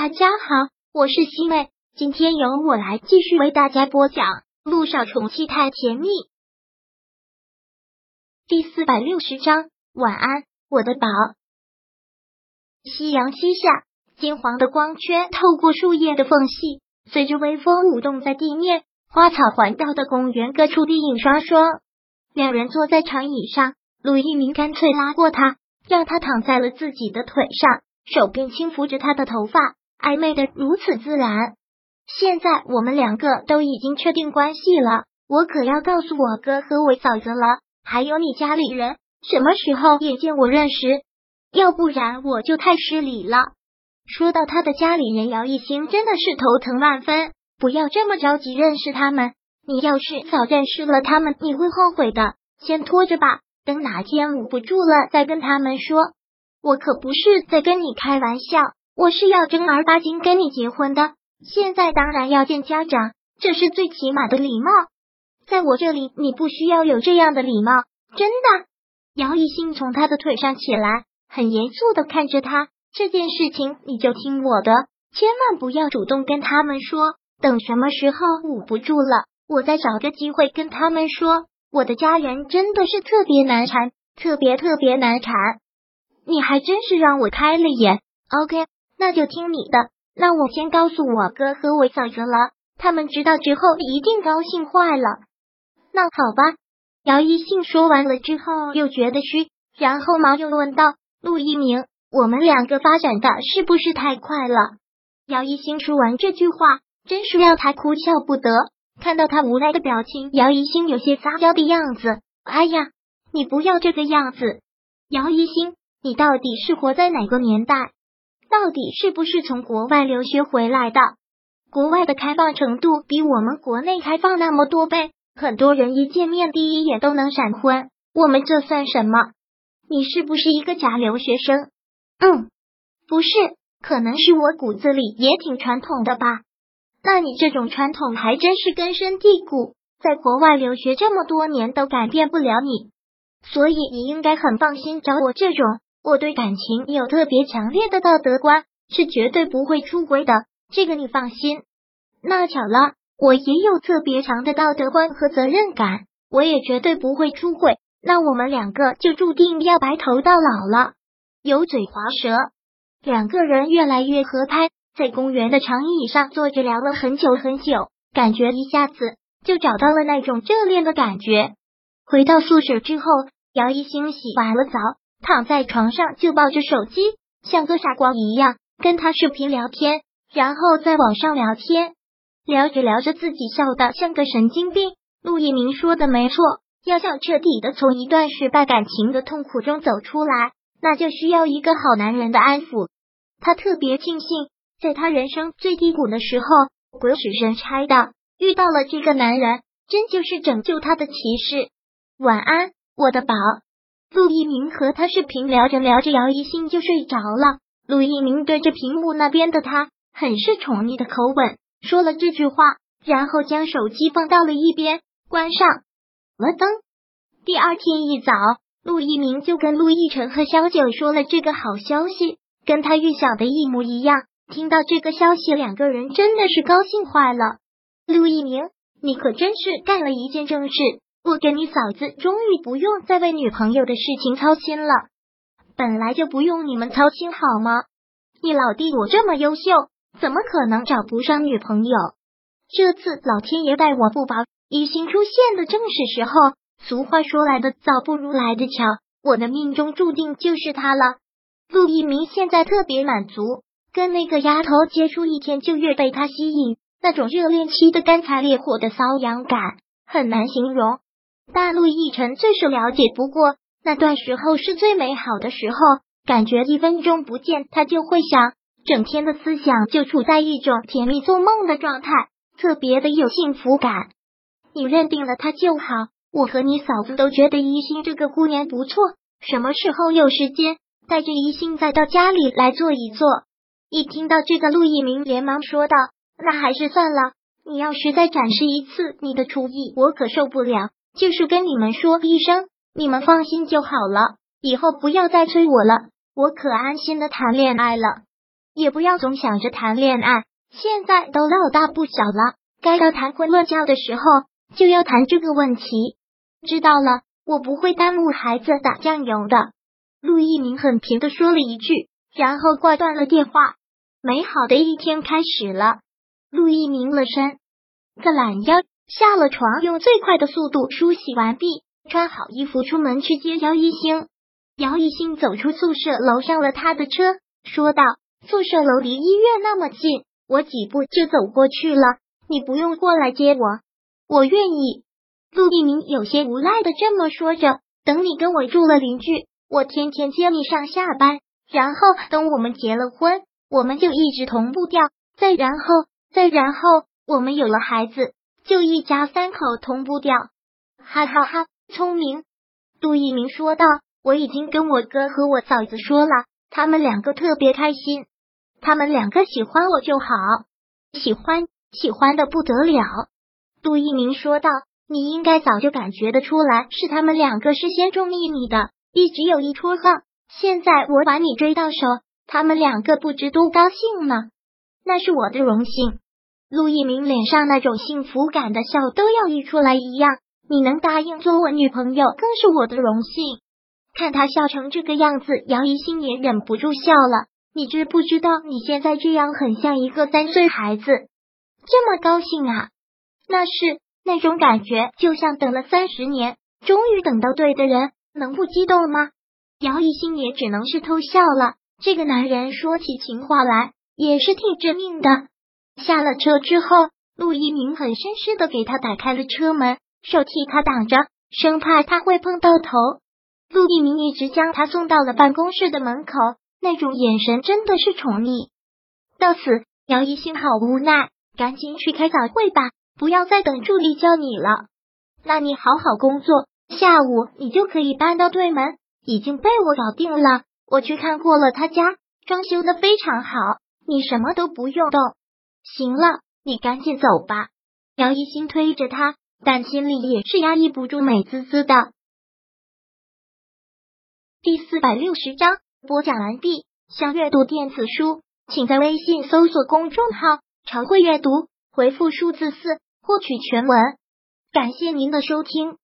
大家好，我是西妹，今天由我来继续为大家播讲《路上宠妻太甜蜜》第四百六十章。晚安，我的宝。夕阳西下，金黄的光圈透过树叶的缝隙，随着微风舞动在地面。花草环绕的公园各处地影双双。两人坐在长椅上，陆一鸣干脆拉过他，让他躺在了自己的腿上，手便轻抚着他的头发。暧昧的如此自然。现在我们两个都已经确定关系了，我可要告诉我哥和我嫂子了，还有你家里人，什么时候也见我认识，要不然我就太失礼了。说到他的家里人，姚一星真的是头疼万分。不要这么着急认识他们，你要是早认识了他们，你会后悔的。先拖着吧，等哪天捂不住了再跟他们说。我可不是在跟你开玩笑。我是要正儿八经跟你结婚的，现在当然要见家长，这是最起码的礼貌。在我这里，你不需要有这样的礼貌，真的。姚一兴从他的腿上起来，很严肃的看着他。这件事情你就听我的，千万不要主动跟他们说。等什么时候捂不住了，我再找个机会跟他们说。我的家人真的是特别难缠，特别特别难缠。你还真是让我开了眼。OK。那就听你的。那我先告诉我哥和我嫂子了，他们知道之后一定高兴坏了。那好吧。姚一兴说完了之后又觉得虚，然后忙又问道：“陆一鸣，我们两个发展的是不是太快了？”姚一兴说完这句话，真是让他哭笑不得。看到他无奈的表情，姚一兴有些撒娇的样子。哎呀，你不要这个样子，姚一兴，你到底是活在哪个年代？到底是不是从国外留学回来的？国外的开放程度比我们国内开放那么多倍，很多人一见面第一眼都能闪婚。我们这算什么？你是不是一个假留学生？嗯，不是，可能是我骨子里也挺传统的吧。那你这种传统还真是根深蒂固，在国外留学这么多年都改变不了你，所以你应该很放心找我这种。我对感情有特别强烈的道德观，是绝对不会出轨的，这个你放心。那巧了，我也有特别强的道德观和责任感，我也绝对不会出轨。那我们两个就注定要白头到老了。油嘴滑舌，两个人越来越合拍，在公园的长椅上坐着聊了很久很久，感觉一下子就找到了那种热恋的感觉。回到宿舍之后，姚一兴洗完了澡。躺在床上就抱着手机，像个傻瓜一样跟他视频聊天，然后在网上聊天，聊着聊着自己笑的像个神经病。陆一鸣说的没错，要想彻底的从一段失败感情的痛苦中走出来，那就需要一个好男人的安抚。他特别庆幸，在他人生最低谷的时候，鬼使神差的遇到了这个男人，真就是拯救他的骑士。晚安，我的宝。陆一鸣和他视频聊着聊着，姚一兴就睡着了。陆一鸣对着屏幕那边的他，很是宠溺的口吻说了这句话，然后将手机放到了一边，关上了灯。第二天一早，陆一鸣就跟陆亦辰和小九说了这个好消息，跟他预想的一模一样。听到这个消息，两个人真的是高兴坏了。陆一鸣，你可真是干了一件正事。我跟你嫂子终于不用再为女朋友的事情操心了，本来就不用你们操心好吗？你老弟我这么优秀，怎么可能找不上女朋友？这次老天爷待我不薄，一心出现的正是时候。俗话说来的早不如来的巧，我的命中注定就是他了。陆一鸣现在特别满足，跟那个丫头接触一天就越被他吸引，那种热恋期的干柴烈火的瘙痒感很难形容。大陆奕晨最是了解，不过那段时候是最美好的时候，感觉一分钟不见他就会想，整天的思想就处在一种甜蜜做梦的状态，特别的有幸福感。你认定了他就好，我和你嫂子都觉得一心这个姑娘不错，什么时候有时间带着一心再到家里来坐一坐？一听到这个，陆一鸣连忙说道：“那还是算了，你要是再展示一次你的厨艺，我可受不了。”就是跟你们说一声，你们放心就好了。以后不要再催我了，我可安心的谈恋爱了。也不要总想着谈恋爱。现在都老大不小了，该到谈婚论嫁的时候，就要谈这个问题。知道了，我不会耽误孩子打酱油的。陆一鸣很平的说了一句，然后挂断了电话。美好的一天开始了。陆一鸣了身，个懒腰，下了床，用最快的速度梳洗完毕，穿好衣服出门去接姚一星。姚一星走出宿舍楼，上了他的车，说道：“宿舍楼离医院那么近，我几步就走过去了，你不用过来接我，我愿意。”陆一鸣有些无奈的这么说着：“等你跟我住了邻居，我天天接你上下班，然后等我们结了婚，我们就一直同步掉，再然后，再然后，我们有了孩子，就一家三口同步掉。”哈哈哈，聪明。杜一鸣说道：“我已经跟我哥和我嫂子说了，他们两个特别开心，他们两个喜欢我就好，喜欢，喜欢的不得了。”杜一鸣说道。你应该早就感觉得出来，是他们两个是先中意你的，一直有一撮号。现在我把你追到手，他们两个不知多高兴呢。那是我的荣幸。陆一鸣脸上那种幸福感的笑都要溢出来一样。你能答应做我女朋友，更是我的荣幸。看他笑成这个样子，姚一心也忍不住笑了。你知不知道，你现在这样很像一个三岁孩子，这么高兴啊？那是。那种感觉就像等了三十年，终于等到对的人，能不激动吗？姚一新也只能是偷笑了。这个男人说起情话来也是挺致命的。下了车之后，陆一鸣很绅士的给他打开了车门，手替他挡着，生怕他会碰到头。陆一鸣一直将他送到了办公室的门口，那种眼神真的是宠溺。到此，姚一新好无奈，赶紧去开早会吧。不要再等助理叫你了，那你好好工作，下午你就可以搬到对门，已经被我搞定了。我去看过了，他家装修的非常好，你什么都不用动。行了，你赶紧走吧。姚一新推着他，但心里也是压抑不住美滋滋的。第四百六十章播讲完毕。想阅读电子书，请在微信搜索公众号“常会阅读”，回复数字四。获取全文，感谢您的收听。